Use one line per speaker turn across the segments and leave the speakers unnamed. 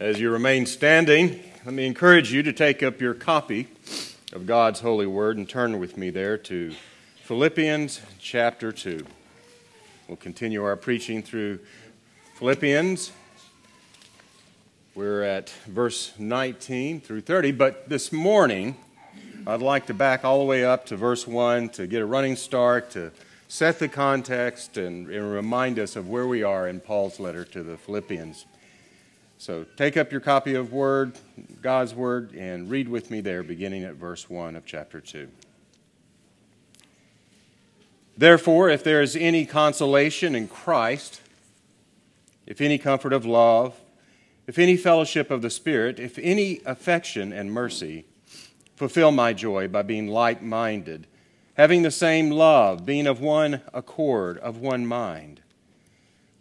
As you remain standing, let me encourage you to take up your copy of God's holy word and turn with me there to Philippians chapter 2. We'll continue our preaching through Philippians. We're at verse 19 through 30, but this morning I'd like to back all the way up to verse 1 to get a running start, to set the context, and, and remind us of where we are in Paul's letter to the Philippians. So take up your copy of Word, God's Word, and read with me there, beginning at verse 1 of chapter 2. Therefore, if there is any consolation in Christ, if any comfort of love, if any fellowship of the Spirit, if any affection and mercy, fulfill my joy by being like minded, having the same love, being of one accord, of one mind.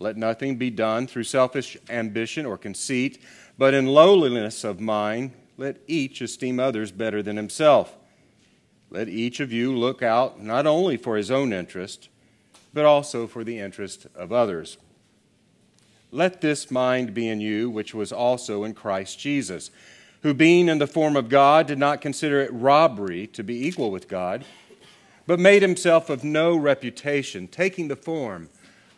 Let nothing be done through selfish ambition or conceit, but in lowliness of mind, let each esteem others better than himself. Let each of you look out not only for his own interest, but also for the interest of others. Let this mind be in you, which was also in Christ Jesus, who, being in the form of God, did not consider it robbery to be equal with God, but made himself of no reputation, taking the form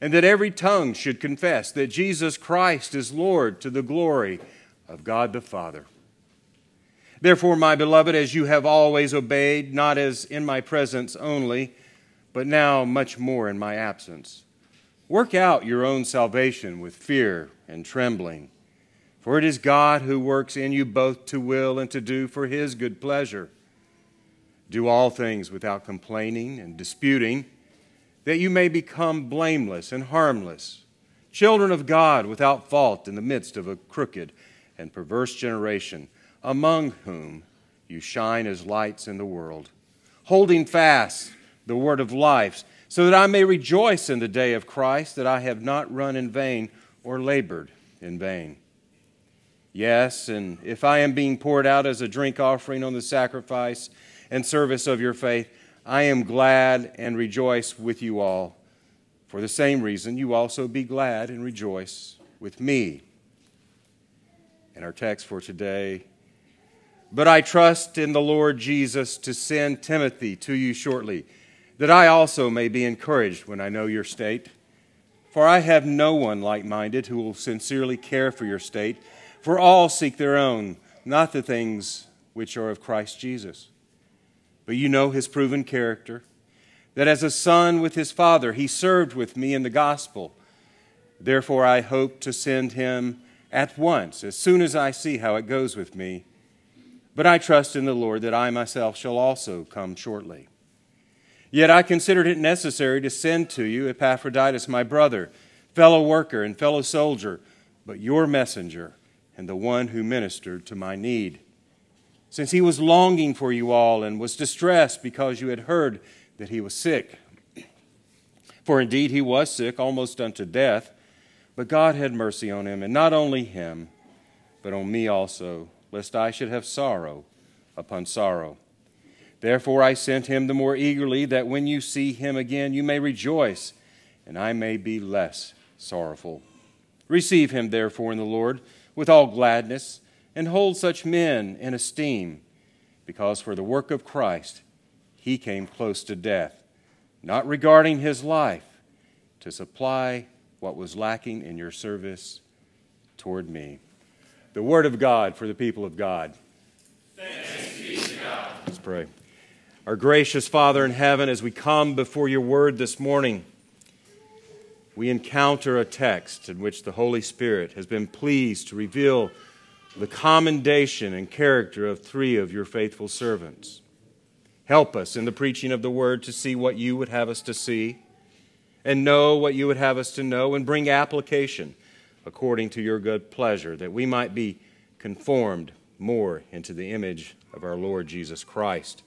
and that every tongue should confess that Jesus Christ is Lord to the glory of God the Father. Therefore, my beloved, as you have always obeyed, not as in my presence only, but now much more in my absence, work out your own salvation with fear and trembling. For it is God who works in you both to will and to do for his good pleasure. Do all things without complaining and disputing that you may become blameless and harmless, children of God without fault in the midst of a crooked and perverse generation, among whom you shine as lights in the world, holding fast the word of life, so that I may rejoice in the day of Christ that I have not run in vain or labored in vain. Yes, and if I am being poured out as a drink offering on the sacrifice and service of your faith, I am glad and rejoice with you all. For the same reason, you also be glad and rejoice with me. And our text for today But I trust in the Lord Jesus to send Timothy to you shortly, that I also may be encouraged when I know your state. For I have no one like minded who will sincerely care for your state, for all seek their own, not the things which are of Christ Jesus. But you know his proven character that as a son with his father, he served with me in the gospel. Therefore, I hope to send him at once, as soon as I see how it goes with me. But I trust in the Lord that I myself shall also come shortly. Yet I considered it necessary to send to you Epaphroditus, my brother, fellow worker, and fellow soldier, but your messenger, and the one who ministered to my need since he was longing for you all and was distressed because you had heard that he was sick. For indeed he was sick, almost unto death, but God had mercy on him, and not only him, but on me also, lest I should have sorrow upon sorrow. Therefore I sent him the more eagerly, that when you see him again you may rejoice, and I may be less sorrowful. Receive him, therefore, in the Lord with all gladness and hold such men in esteem, because for the work of Christ he came close to death, not regarding his life, to supply what was lacking in your service toward me. The word of God for the people of God.
Thanks be to God.
Let's pray. Our gracious Father in heaven, as we come before your word this morning, we encounter a text in which the Holy Spirit has been pleased to reveal the commendation and character of three of your faithful servants. Help us in the preaching of the word to see what you would have us to see and know what you would have us to know and bring application according to your good pleasure, that we might be conformed more into the image of our Lord Jesus Christ.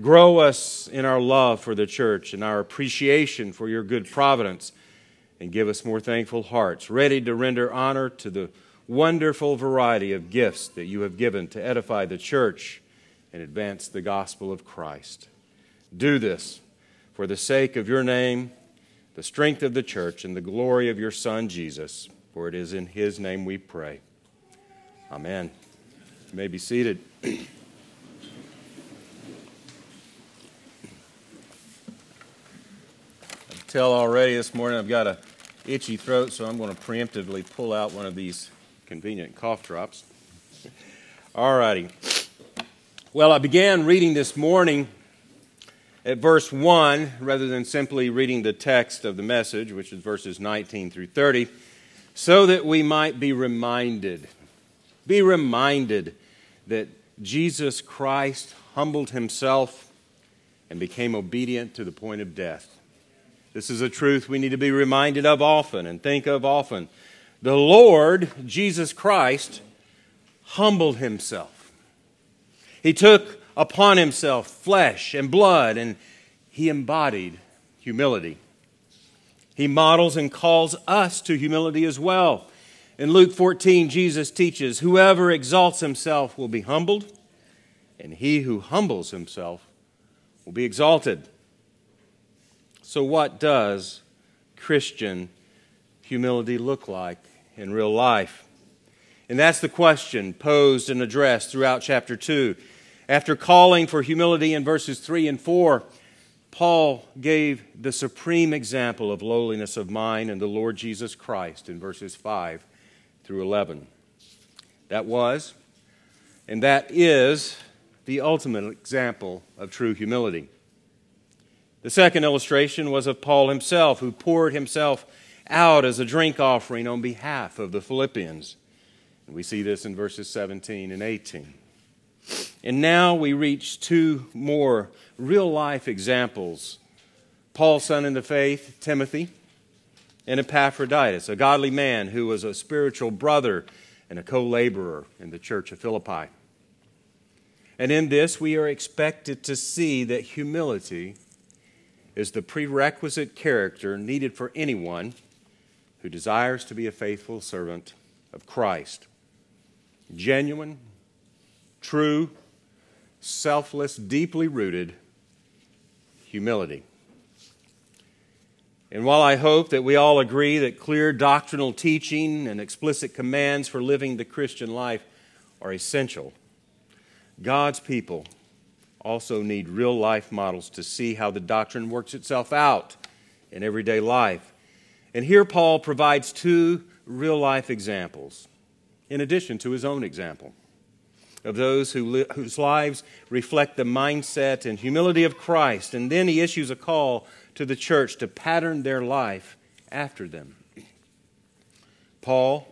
Grow us in our love for the church and our appreciation for your good providence, and give us more thankful hearts, ready to render honor to the wonderful variety of gifts that you have given to edify the church and advance the gospel of Christ. Do this for the sake of your name, the strength of the church, and the glory of your Son, Jesus, for it is in his name we pray. Amen. You may be seated. tell already this morning I've got a itchy throat, so I'm going to preemptively pull out one of these convenient cough drops. All righty. Well, I began reading this morning at verse 1 rather than simply reading the text of the message, which is verses 19 through 30, so that we might be reminded, be reminded that Jesus Christ humbled himself and became obedient to the point of death. This is a truth we need to be reminded of often and think of often. The Lord, Jesus Christ, humbled himself. He took upon himself flesh and blood, and he embodied humility. He models and calls us to humility as well. In Luke 14, Jesus teaches Whoever exalts himself will be humbled, and he who humbles himself will be exalted. So, what does Christian humility look like in real life? And that's the question posed and addressed throughout chapter 2. After calling for humility in verses 3 and 4, Paul gave the supreme example of lowliness of mind in the Lord Jesus Christ in verses 5 through 11. That was, and that is, the ultimate example of true humility. The second illustration was of Paul himself, who poured himself out as a drink offering on behalf of the Philippians. And we see this in verses 17 and 18. And now we reach two more real life examples Paul's son in the faith, Timothy, and Epaphroditus, a godly man who was a spiritual brother and a co laborer in the church of Philippi. And in this, we are expected to see that humility is the prerequisite character needed for anyone who desires to be a faithful servant of Christ. Genuine, true, selfless, deeply rooted humility. And while I hope that we all agree that clear doctrinal teaching and explicit commands for living the Christian life are essential, God's people also need real life models to see how the doctrine works itself out in everyday life. And here Paul provides two real life examples, in addition to his own example, of those who li- whose lives reflect the mindset and humility of Christ. And then he issues a call to the church to pattern their life after them. Paul,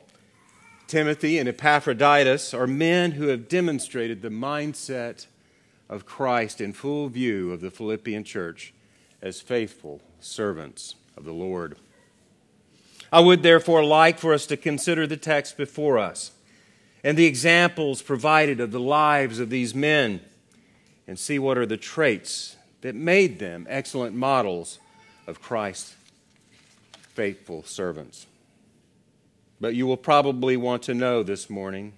Timothy, and Epaphroditus are men who have demonstrated the mindset of Christ in full view of the Philippian church as faithful servants of the Lord. I would therefore like for us to consider the text before us and the examples provided of the lives of these men and see what are the traits that made them excellent models of Christ's faithful servants. But you will probably want to know this morning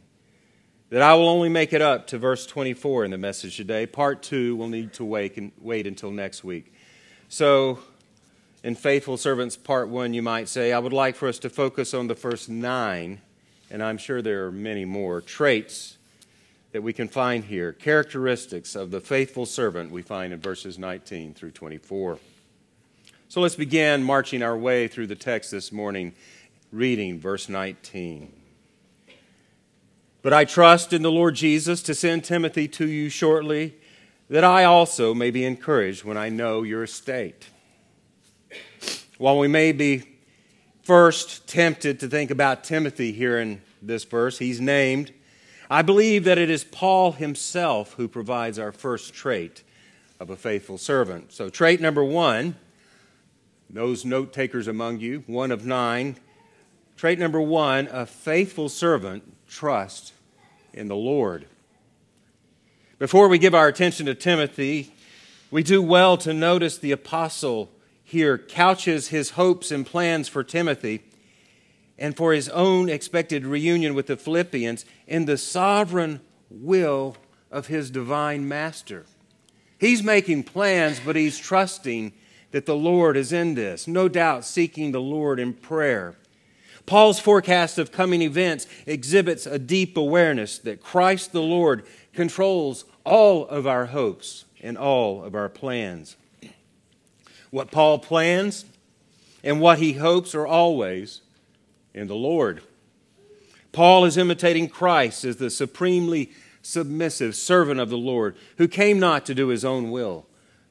that I will only make it up to verse 24 in the message today. Part two will need to wait, wait until next week. So, in Faithful Servants Part one, you might say, I would like for us to focus on the first nine, and I'm sure there are many more traits that we can find here, characteristics of the faithful servant we find in verses 19 through 24. So let's begin marching our way through the text this morning, reading verse 19. But I trust in the Lord Jesus to send Timothy to you shortly, that I also may be encouraged when I know your state. While we may be first tempted to think about Timothy here in this verse, he's named. I believe that it is Paul himself who provides our first trait of a faithful servant. So, trait number one, those note takers among you, one of nine. Trait number one a faithful servant trust in the Lord. Before we give our attention to Timothy, we do well to notice the apostle here couches his hopes and plans for Timothy and for his own expected reunion with the Philippians in the sovereign will of his divine master. He's making plans, but he's trusting that the Lord is in this, no doubt seeking the Lord in prayer. Paul's forecast of coming events exhibits a deep awareness that Christ the Lord controls all of our hopes and all of our plans. What Paul plans and what he hopes are always in the Lord. Paul is imitating Christ as the supremely submissive servant of the Lord who came not to do his own will,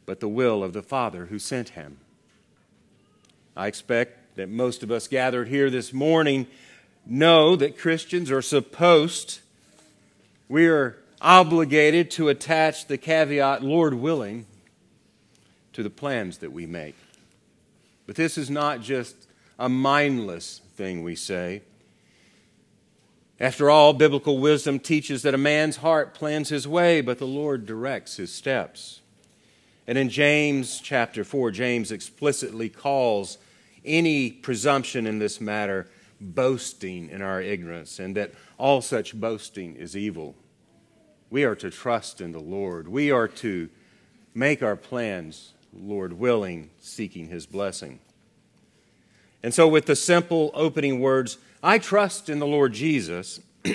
but the will of the Father who sent him. I expect that most of us gathered here this morning know that Christians are supposed, we are obligated to attach the caveat, Lord willing, to the plans that we make. But this is not just a mindless thing we say. After all, biblical wisdom teaches that a man's heart plans his way, but the Lord directs his steps. And in James chapter 4, James explicitly calls any presumption in this matter boasting in our ignorance, and that all such boasting is evil. We are to trust in the Lord. We are to make our plans, Lord willing, seeking his blessing. And so, with the simple opening words, I trust in the Lord Jesus,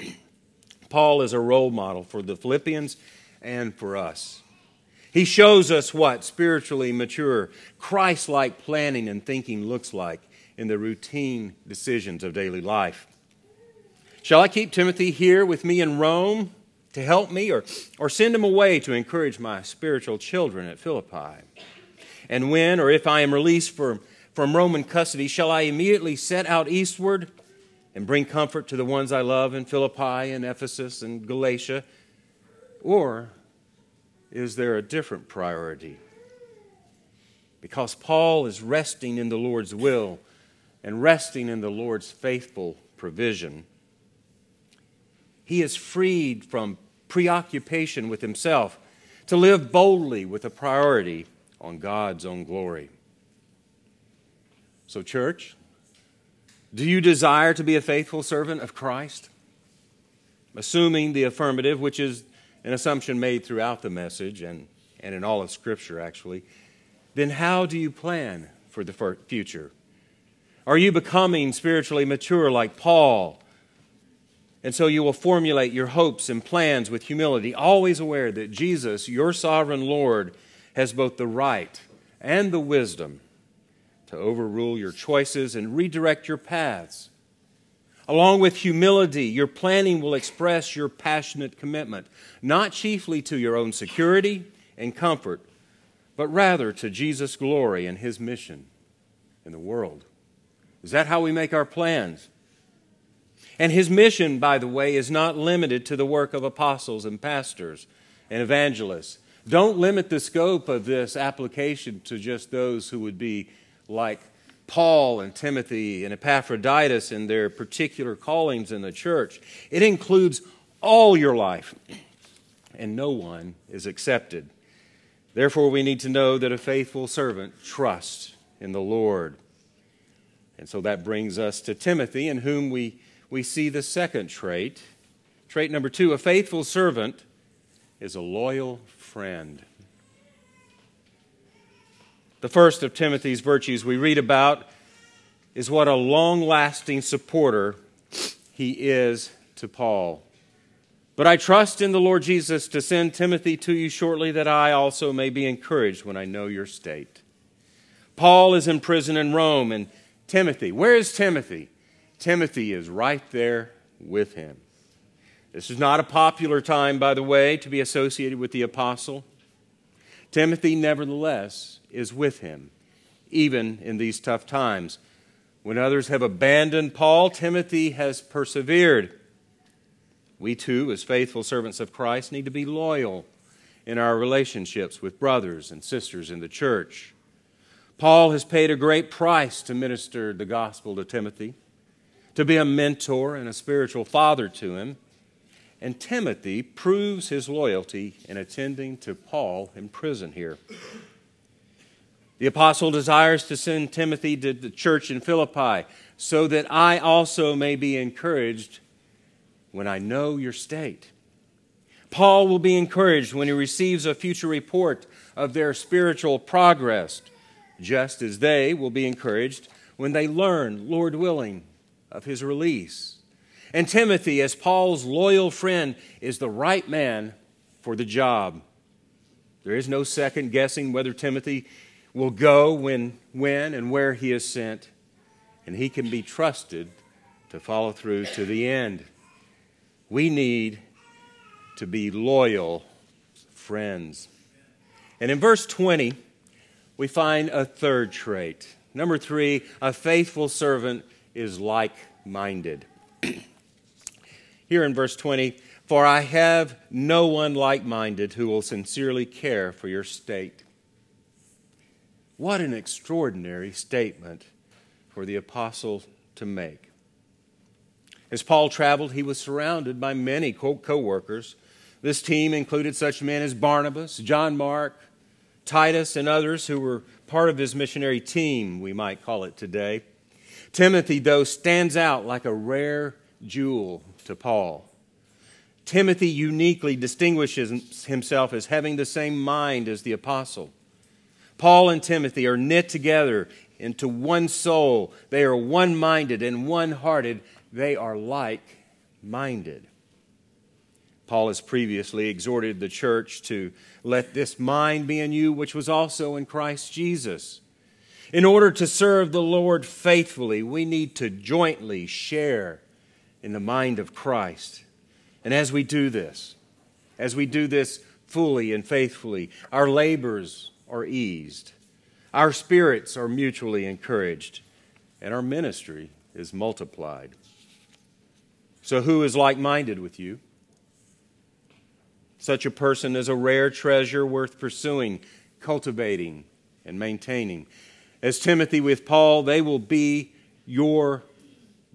Paul is a role model for the Philippians and for us. He shows us what spiritually mature, Christ like planning and thinking looks like in the routine decisions of daily life. Shall I keep Timothy here with me in Rome? to help me or, or send him away to encourage my spiritual children at Philippi? And when or if I am released from, from Roman custody, shall I immediately set out eastward and bring comfort to the ones I love in Philippi and Ephesus and Galatia? Or is there a different priority? Because Paul is resting in the Lord's will and resting in the Lord's faithful provision. He is freed from preoccupation with himself, to live boldly with a priority on God's own glory. So, church, do you desire to be a faithful servant of Christ? Assuming the affirmative, which is an assumption made throughout the message and, and in all of Scripture, actually, then how do you plan for the future? Are you becoming spiritually mature like Paul? And so you will formulate your hopes and plans with humility, always aware that Jesus, your sovereign Lord, has both the right and the wisdom to overrule your choices and redirect your paths. Along with humility, your planning will express your passionate commitment, not chiefly to your own security and comfort, but rather to Jesus' glory and his mission in the world. Is that how we make our plans? And his mission, by the way, is not limited to the work of apostles and pastors and evangelists. Don't limit the scope of this application to just those who would be like Paul and Timothy and Epaphroditus in their particular callings in the church. It includes all your life, and no one is accepted. Therefore, we need to know that a faithful servant trusts in the Lord. And so that brings us to Timothy, in whom we we see the second trait. Trait number two a faithful servant is a loyal friend. The first of Timothy's virtues we read about is what a long lasting supporter he is to Paul. But I trust in the Lord Jesus to send Timothy to you shortly that I also may be encouraged when I know your state. Paul is in prison in Rome, and Timothy, where is Timothy? Timothy is right there with him. This is not a popular time, by the way, to be associated with the apostle. Timothy, nevertheless, is with him, even in these tough times. When others have abandoned Paul, Timothy has persevered. We too, as faithful servants of Christ, need to be loyal in our relationships with brothers and sisters in the church. Paul has paid a great price to minister the gospel to Timothy to be a mentor and a spiritual father to him. And Timothy proves his loyalty in attending to Paul in prison here. The apostle desires to send Timothy to the church in Philippi so that I also may be encouraged when I know your state. Paul will be encouraged when he receives a future report of their spiritual progress, just as they will be encouraged when they learn, Lord willing, of his release. And Timothy, as Paul's loyal friend, is the right man for the job. There is no second guessing whether Timothy will go when, when and where he is sent, and he can be trusted to follow through to the end. We need to be loyal friends. And in verse 20, we find a third trait. Number three, a faithful servant is like minded. Here in verse 20, for I have no one like minded who will sincerely care for your state. What an extraordinary statement for the apostle to make. As Paul traveled, he was surrounded by many co workers. This team included such men as Barnabas, John Mark, Titus, and others who were part of his missionary team, we might call it today. Timothy, though, stands out like a rare jewel to Paul. Timothy uniquely distinguishes himself as having the same mind as the apostle. Paul and Timothy are knit together into one soul. They are one minded and one hearted. They are like minded. Paul has previously exhorted the church to let this mind be in you, which was also in Christ Jesus. In order to serve the Lord faithfully, we need to jointly share in the mind of Christ. And as we do this, as we do this fully and faithfully, our labors are eased, our spirits are mutually encouraged, and our ministry is multiplied. So, who is like minded with you? Such a person is a rare treasure worth pursuing, cultivating, and maintaining. As Timothy with Paul, they will be your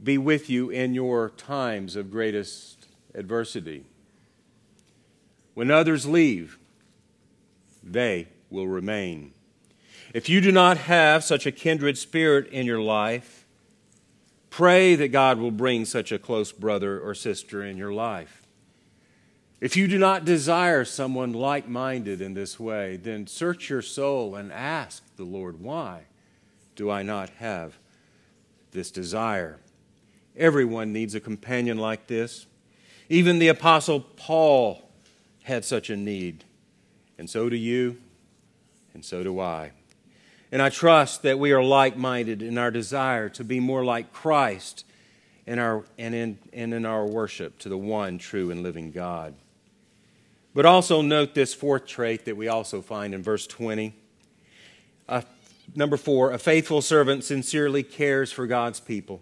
be with you in your times of greatest adversity. When others leave, they will remain. If you do not have such a kindred spirit in your life, pray that God will bring such a close brother or sister in your life. If you do not desire someone like minded in this way, then search your soul and ask the Lord, why do I not have this desire? Everyone needs a companion like this. Even the Apostle Paul had such a need. And so do you, and so do I. And I trust that we are like minded in our desire to be more like Christ in our, and, in, and in our worship to the one true and living God. But also note this fourth trait that we also find in verse 20. Uh, number four, a faithful servant sincerely cares for God's people.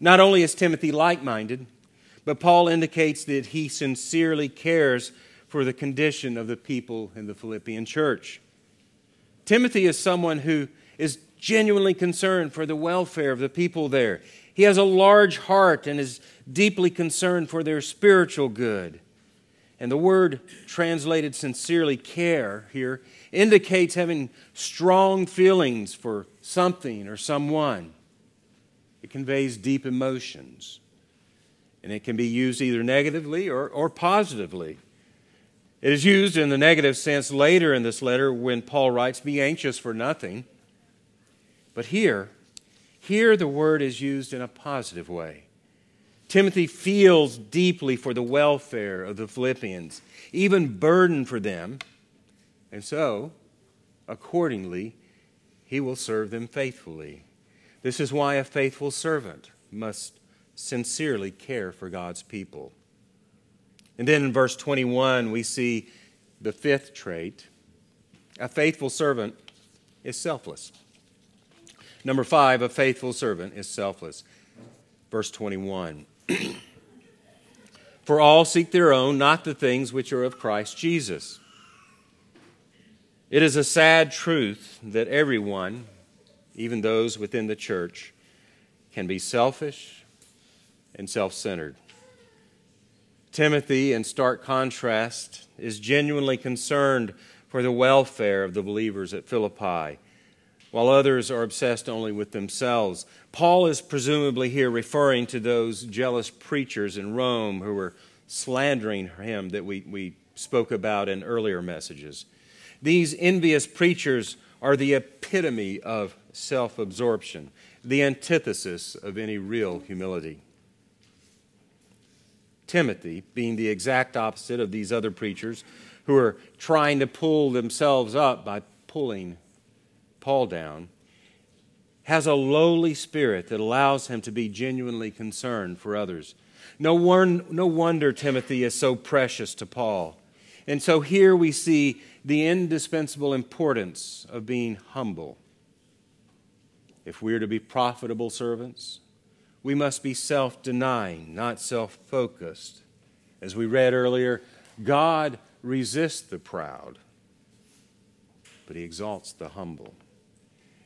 Not only is Timothy like minded, but Paul indicates that he sincerely cares for the condition of the people in the Philippian church. Timothy is someone who is genuinely concerned for the welfare of the people there. He has a large heart and is deeply concerned for their spiritual good. And the word translated sincerely care here indicates having strong feelings for something or someone. It conveys deep emotions. And it can be used either negatively or, or positively. It is used in the negative sense later in this letter when Paul writes, Be anxious for nothing. But here, here the word is used in a positive way. Timothy feels deeply for the welfare of the Philippians, even burdened for them, and so, accordingly, he will serve them faithfully. This is why a faithful servant must sincerely care for God's people. And then in verse 21, we see the fifth trait a faithful servant is selfless. Number five, a faithful servant is selfless. Verse 21. For all seek their own, not the things which are of Christ Jesus. It is a sad truth that everyone, even those within the church, can be selfish and self centered. Timothy, in stark contrast, is genuinely concerned for the welfare of the believers at Philippi, while others are obsessed only with themselves. Paul is presumably here referring to those jealous preachers in Rome who were slandering him that we, we spoke about in earlier messages. These envious preachers are the epitome of self absorption, the antithesis of any real humility. Timothy, being the exact opposite of these other preachers who are trying to pull themselves up by pulling Paul down, has a lowly spirit that allows him to be genuinely concerned for others. No, one, no wonder Timothy is so precious to Paul. And so here we see the indispensable importance of being humble. If we are to be profitable servants, we must be self denying, not self focused. As we read earlier, God resists the proud, but he exalts the humble.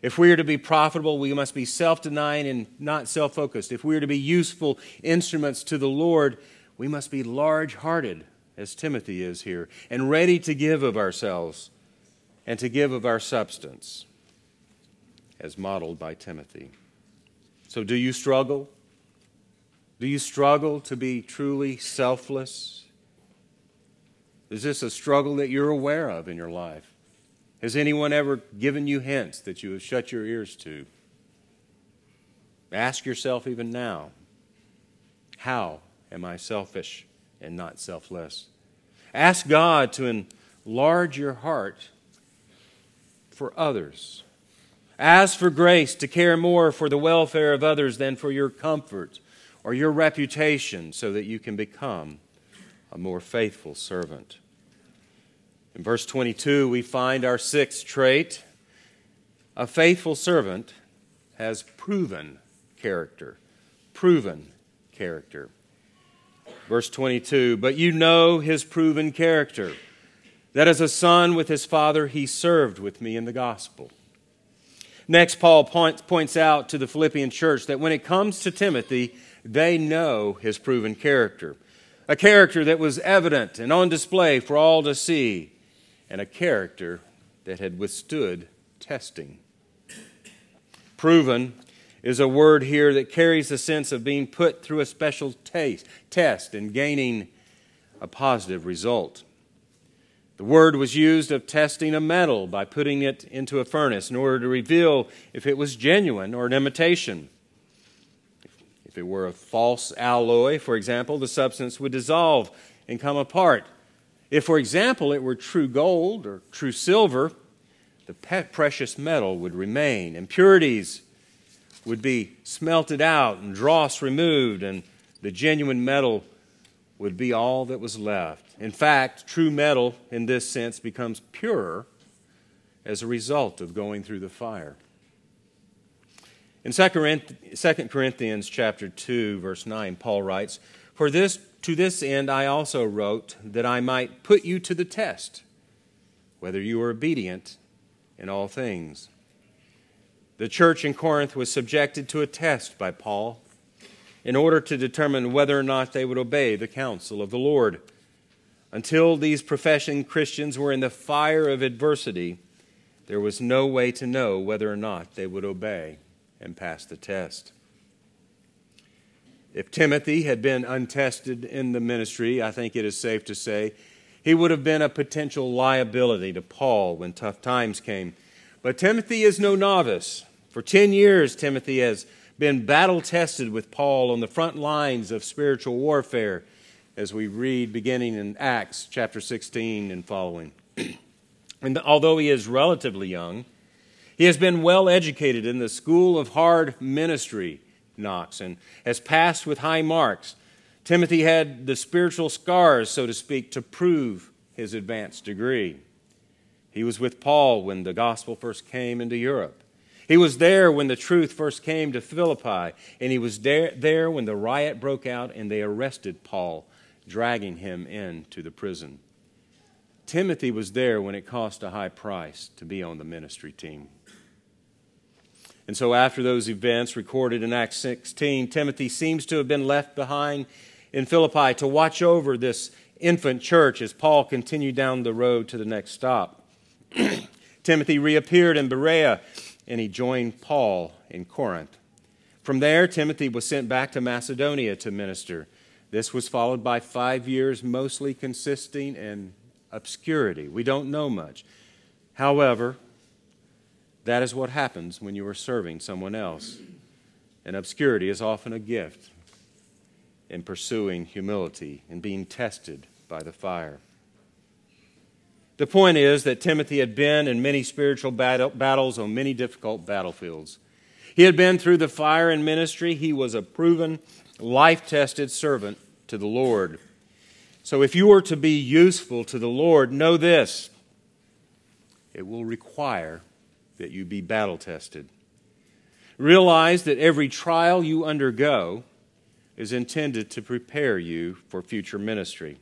If we are to be profitable, we must be self denying and not self focused. If we are to be useful instruments to the Lord, we must be large hearted, as Timothy is here, and ready to give of ourselves and to give of our substance, as modeled by Timothy. So, do you struggle? Do you struggle to be truly selfless? Is this a struggle that you're aware of in your life? Has anyone ever given you hints that you have shut your ears to? Ask yourself even now how am I selfish and not selfless? Ask God to enlarge your heart for others. Ask for grace to care more for the welfare of others than for your comfort or your reputation so that you can become a more faithful servant. In verse 22, we find our sixth trait. A faithful servant has proven character. Proven character. Verse 22 But you know his proven character, that as a son with his father, he served with me in the gospel. Next, Paul points out to the Philippian church that when it comes to Timothy, they know his proven character. A character that was evident and on display for all to see, and a character that had withstood testing. Proven is a word here that carries the sense of being put through a special taste, test and gaining a positive result. The word was used of testing a metal by putting it into a furnace in order to reveal if it was genuine or an imitation. If it were a false alloy, for example, the substance would dissolve and come apart. If, for example, it were true gold or true silver, the precious metal would remain. Impurities would be smelted out and dross removed, and the genuine metal would be all that was left. In fact, true metal, in this sense, becomes purer as a result of going through the fire. In 2 Corinthians chapter 2 verse 9 Paul writes, "For this to this end I also wrote that I might put you to the test whether you are obedient in all things." The church in Corinth was subjected to a test by Paul in order to determine whether or not they would obey the counsel of the Lord. Until these professing Christians were in the fire of adversity, there was no way to know whether or not they would obey and pass the test. If Timothy had been untested in the ministry, I think it is safe to say he would have been a potential liability to Paul when tough times came. But Timothy is no novice. For 10 years, Timothy has been battle tested with Paul on the front lines of spiritual warfare, as we read beginning in Acts chapter 16 and following. and although he is relatively young, he has been well educated in the school of hard ministry, knocks, and has passed with high marks. Timothy had the spiritual scars, so to speak, to prove his advanced degree. He was with Paul when the gospel first came into Europe. He was there when the truth first came to Philippi, and he was there, there when the riot broke out and they arrested Paul, dragging him into the prison. Timothy was there when it cost a high price to be on the ministry team. And so, after those events recorded in Acts 16, Timothy seems to have been left behind in Philippi to watch over this infant church as Paul continued down the road to the next stop. Timothy reappeared in Berea and he joined Paul in Corinth. From there, Timothy was sent back to Macedonia to minister. This was followed by five years, mostly consisting in obscurity. We don't know much. However, that is what happens when you are serving someone else. And obscurity is often a gift in pursuing humility and being tested by the fire. The point is that Timothy had been in many spiritual battle, battles on many difficult battlefields. He had been through the fire in ministry. He was a proven, life tested servant to the Lord. So if you are to be useful to the Lord, know this it will require that you be battle tested. Realize that every trial you undergo is intended to prepare you for future ministry.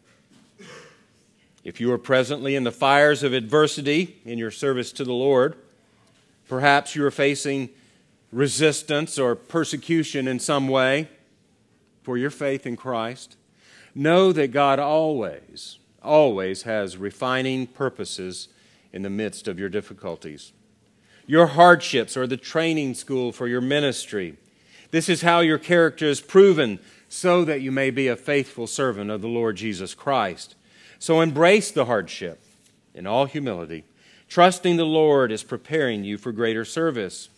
If you are presently in the fires of adversity in your service to the Lord, perhaps you are facing resistance or persecution in some way for your faith in Christ, know that God always, always has refining purposes in the midst of your difficulties. Your hardships are the training school for your ministry. This is how your character is proven so that you may be a faithful servant of the Lord Jesus Christ. So embrace the hardship in all humility. Trusting the Lord is preparing you for greater service.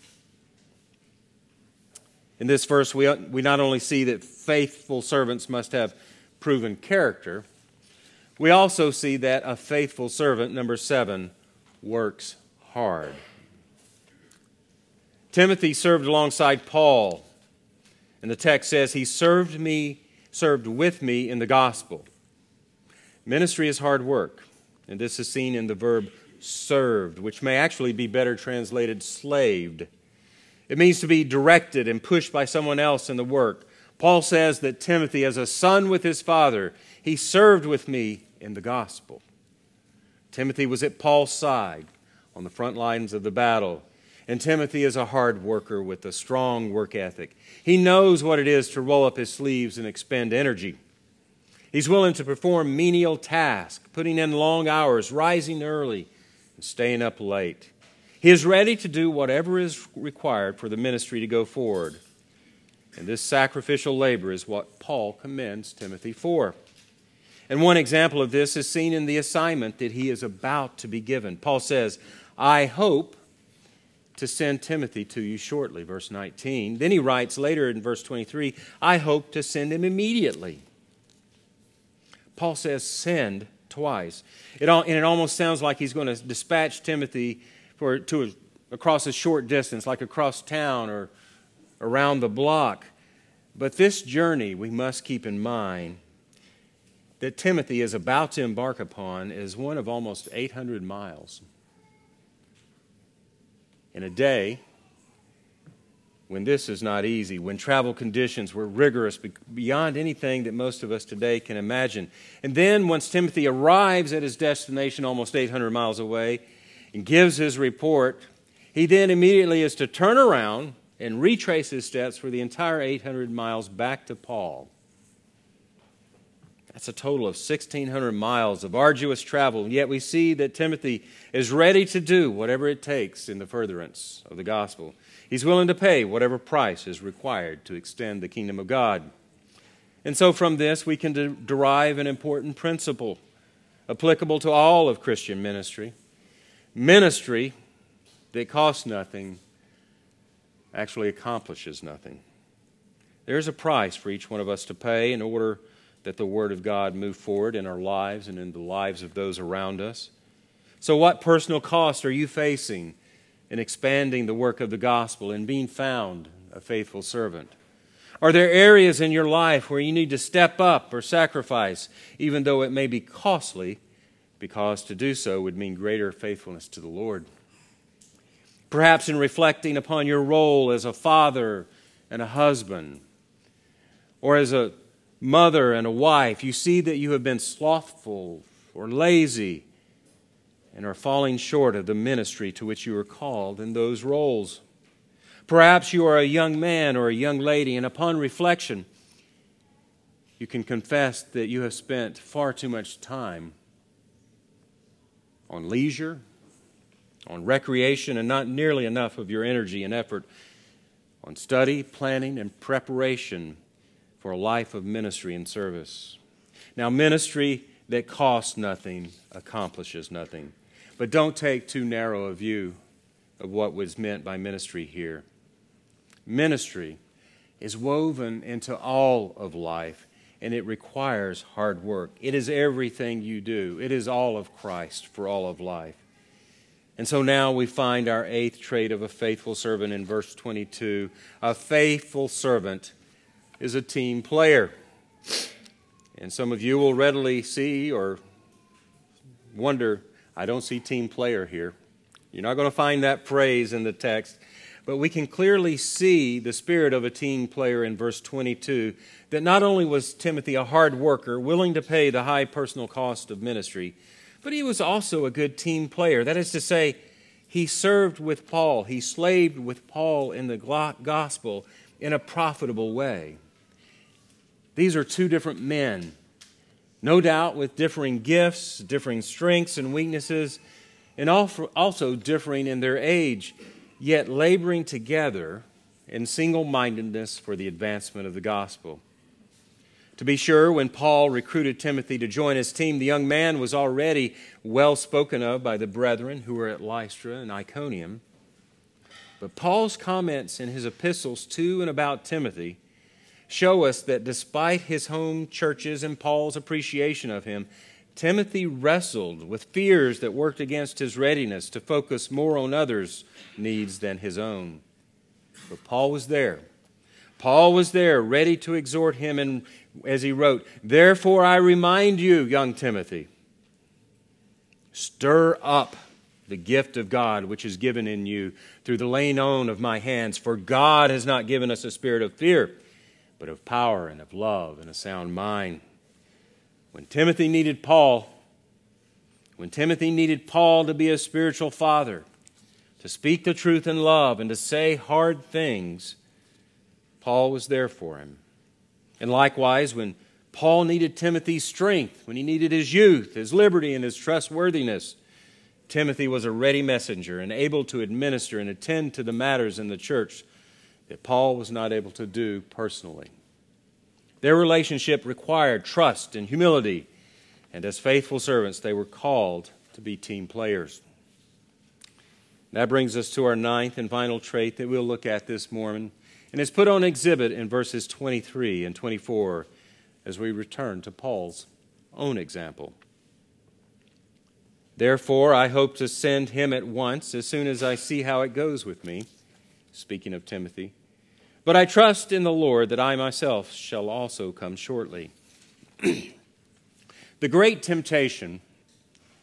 In this verse, we, we not only see that faithful servants must have proven character, we also see that a faithful servant, number seven, works hard. Timothy served alongside Paul, and the text says he served me, served with me in the gospel. Ministry is hard work, and this is seen in the verb served, which may actually be better translated slaved. It means to be directed and pushed by someone else in the work. Paul says that Timothy, as a son with his father, he served with me in the gospel. Timothy was at Paul's side on the front lines of the battle. And Timothy is a hard worker with a strong work ethic. He knows what it is to roll up his sleeves and expend energy. He's willing to perform menial tasks, putting in long hours, rising early, and staying up late. He is ready to do whatever is required for the ministry to go forward. And this sacrificial labor is what Paul commends Timothy for. And one example of this is seen in the assignment that he is about to be given. Paul says, I hope to send Timothy to you shortly, verse 19. Then he writes later in verse 23, I hope to send him immediately. Paul says, send twice. It all, and it almost sounds like he's going to dispatch Timothy for, to a, across a short distance, like across town or around the block. But this journey, we must keep in mind that Timothy is about to embark upon is one of almost 800 miles in a day when this is not easy, when travel conditions were rigorous beyond anything that most of us today can imagine. And then, once Timothy arrives at his destination almost 800 miles away and gives his report, he then immediately is to turn around and retrace his steps for the entire 800 miles back to Paul. That's a total of 1,600 miles of arduous travel, yet we see that Timothy is ready to do whatever it takes in the furtherance of the gospel. He's willing to pay whatever price is required to extend the kingdom of God. And so, from this, we can de- derive an important principle applicable to all of Christian ministry. Ministry that costs nothing actually accomplishes nothing. There's a price for each one of us to pay in order that the Word of God move forward in our lives and in the lives of those around us. So, what personal cost are you facing in expanding the work of the gospel and being found a faithful servant? Are there areas in your life where you need to step up or sacrifice, even though it may be costly, because to do so would mean greater faithfulness to the Lord? Perhaps in reflecting upon your role as a father and a husband, or as a mother and a wife, you see that you have been slothful or lazy and are falling short of the ministry to which you are called in those roles. Perhaps you are a young man or a young lady, and upon reflection, you can confess that you have spent far too much time on leisure, on recreation, and not nearly enough of your energy and effort on study, planning, and preparation for a life of ministry and service. Now, ministry that costs nothing accomplishes nothing. But don't take too narrow a view of what was meant by ministry here. Ministry is woven into all of life, and it requires hard work. It is everything you do, it is all of Christ for all of life. And so now we find our eighth trait of a faithful servant in verse 22. A faithful servant is a team player. And some of you will readily see or wonder I don't see team player here. You're not going to find that phrase in the text, but we can clearly see the spirit of a team player in verse 22 that not only was Timothy a hard worker, willing to pay the high personal cost of ministry, but he was also a good team player. That is to say, he served with Paul, he slaved with Paul in the gospel in a profitable way. These are two different men no doubt with differing gifts, differing strengths and weaknesses, and also differing in their age, yet laboring together in single mindedness for the advancement of the gospel. To be sure, when Paul recruited Timothy to join his team, the young man was already well spoken of by the brethren who were at Lystra and Iconium. But Paul's comments in his epistles to and about Timothy show us that despite his home churches and Paul's appreciation of him, Timothy wrestled with fears that worked against his readiness to focus more on others' needs than his own. But Paul was there. Paul was there, ready to exhort him, and as he wrote, Therefore I remind you, young Timothy, stir up the gift of God which is given in you through the laying on of my hands. For God has not given us a spirit of fear but of power and of love and a sound mind. When Timothy needed Paul, when Timothy needed Paul to be a spiritual father, to speak the truth in love, and to say hard things, Paul was there for him. And likewise, when Paul needed Timothy's strength, when he needed his youth, his liberty, and his trustworthiness, Timothy was a ready messenger and able to administer and attend to the matters in the church that Paul was not able to do personally. Their relationship required trust and humility, and as faithful servants, they were called to be team players. That brings us to our ninth and final trait that we'll look at this morning, and it's put on exhibit in verses 23 and 24 as we return to Paul's own example. Therefore, I hope to send him at once as soon as I see how it goes with me speaking of Timothy. But I trust in the Lord that I myself shall also come shortly. the great temptation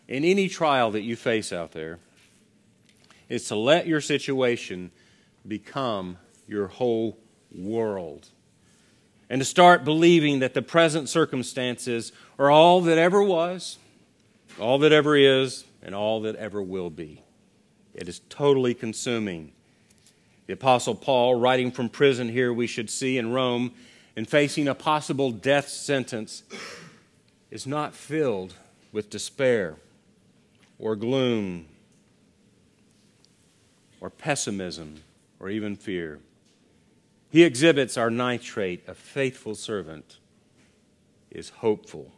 in any trial that you face out there is to let your situation become your whole world and to start believing that the present circumstances are all that ever was, all that ever is, and all that ever will be. It is totally consuming. The Apostle Paul, writing from prison here, we should see in Rome, and facing a possible death sentence, is not filled with despair or gloom or pessimism or even fear. He exhibits our nitrate, a faithful servant is hopeful.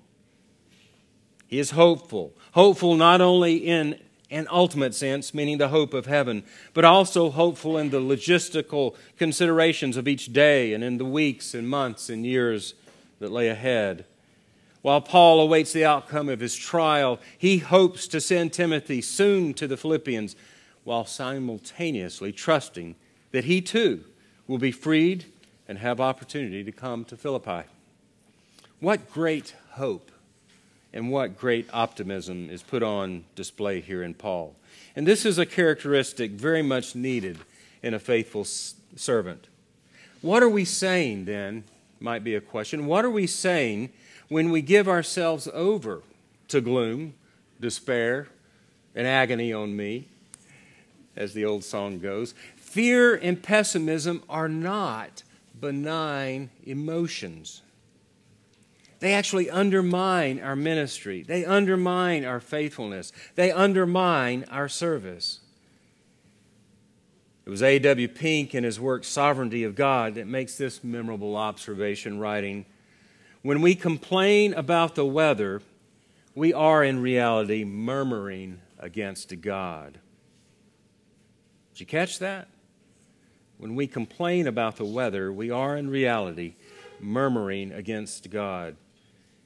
He is hopeful. Hopeful not only in an ultimate sense, meaning the hope of heaven, but also hopeful in the logistical considerations of each day and in the weeks and months and years that lay ahead. While Paul awaits the outcome of his trial, he hopes to send Timothy soon to the Philippians while simultaneously trusting that he too will be freed and have opportunity to come to Philippi. What great hope and what great optimism is put on display here in Paul. And this is a characteristic very much needed in a faithful servant. What are we saying then? Might be a question. What are we saying when we give ourselves over to gloom, despair, and agony on me, as the old song goes? Fear and pessimism are not benign emotions. They actually undermine our ministry. They undermine our faithfulness. They undermine our service. It was A.W. Pink in his work Sovereignty of God that makes this memorable observation, writing When we complain about the weather, we are in reality murmuring against God. Did you catch that? When we complain about the weather, we are in reality murmuring against God.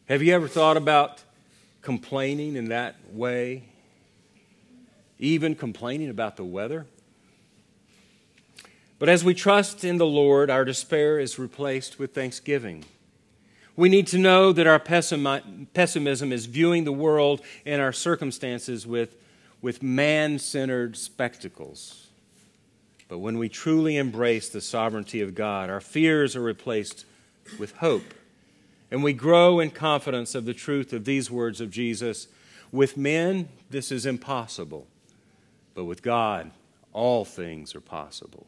Have you ever thought about complaining in that way? Even complaining about the weather? But as we trust in the Lord, our despair is replaced with thanksgiving. We need to know that our pessimism is viewing the world and our circumstances with, with man centered spectacles. But when we truly embrace the sovereignty of God, our fears are replaced with hope. And we grow in confidence of the truth of these words of Jesus. With men, this is impossible, but with God, all things are possible.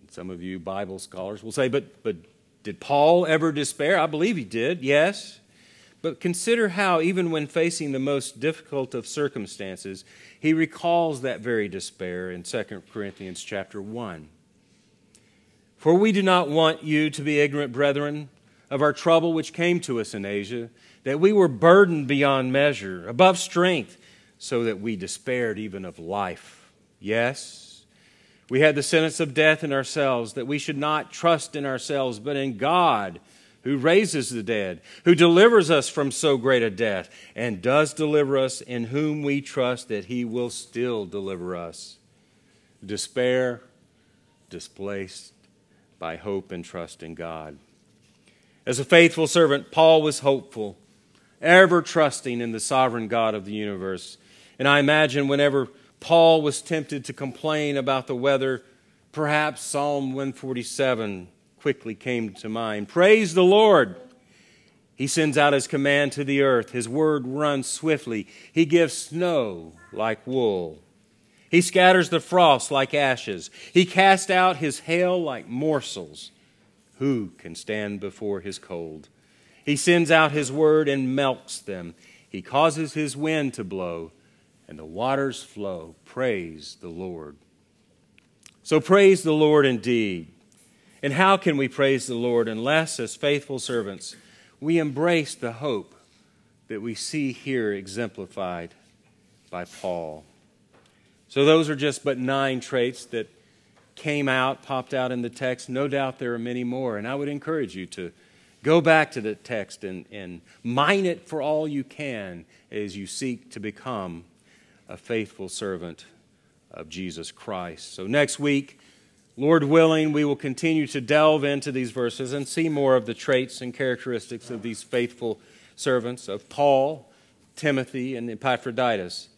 And some of you Bible scholars will say, but, but did Paul ever despair? I believe he did, yes. But consider how, even when facing the most difficult of circumstances, he recalls that very despair in 2 Corinthians chapter 1. For we do not want you to be ignorant, brethren, of our trouble which came to us in Asia, that we were burdened beyond measure, above strength, so that we despaired even of life. Yes, we had the sentence of death in ourselves, that we should not trust in ourselves, but in God, who raises the dead, who delivers us from so great a death, and does deliver us, in whom we trust that he will still deliver us. Despair, displaced by hope and trust in God. As a faithful servant, Paul was hopeful, ever trusting in the sovereign God of the universe. And I imagine whenever Paul was tempted to complain about the weather, perhaps Psalm 147 quickly came to mind. Praise the Lord! He sends out his command to the earth. His word runs swiftly. He gives snow like wool. He scatters the frost like ashes. He casts out his hail like morsels. Who can stand before his cold? He sends out his word and melts them. He causes his wind to blow, and the waters flow. Praise the Lord. So praise the Lord indeed. And how can we praise the Lord unless, as faithful servants, we embrace the hope that we see here exemplified by Paul? So, those are just but nine traits that came out, popped out in the text. No doubt there are many more. And I would encourage you to go back to the text and, and mine it for all you can as you seek to become a faithful servant of Jesus Christ. So, next week, Lord willing, we will continue to delve into these verses and see more of the traits and characteristics of these faithful servants of Paul, Timothy, and Epaphroditus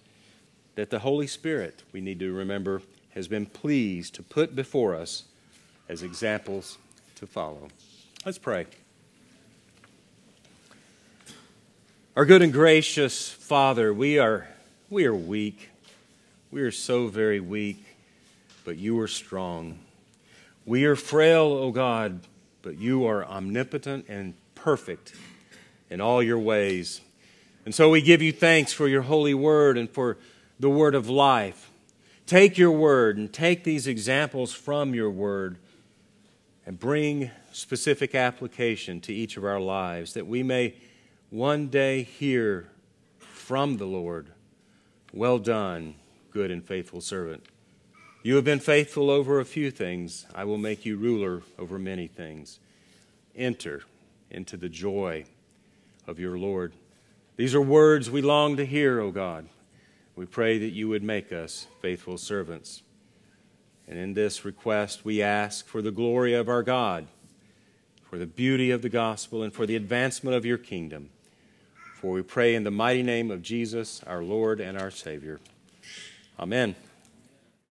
that the Holy Spirit, we need to remember, has been pleased to put before us as examples to follow. Let's pray. Our good and gracious Father, we are, we are weak. We are so very weak, but you are strong. We are frail, O God, but you are omnipotent and perfect in all your ways. And so we give you thanks for your holy word and for the word of life. Take your word and take these examples from your word and bring specific application to each of our lives that we may one day hear from the Lord, Well done, good and faithful servant. You have been faithful over a few things. I will make you ruler over many things. Enter into the joy of your Lord. These are words we long to hear, O God. We pray that you would make us faithful servants. And in this request, we ask for the glory of our God, for the beauty of the gospel, and for the advancement of your kingdom. For we pray in the mighty name of Jesus, our Lord and our Savior. Amen.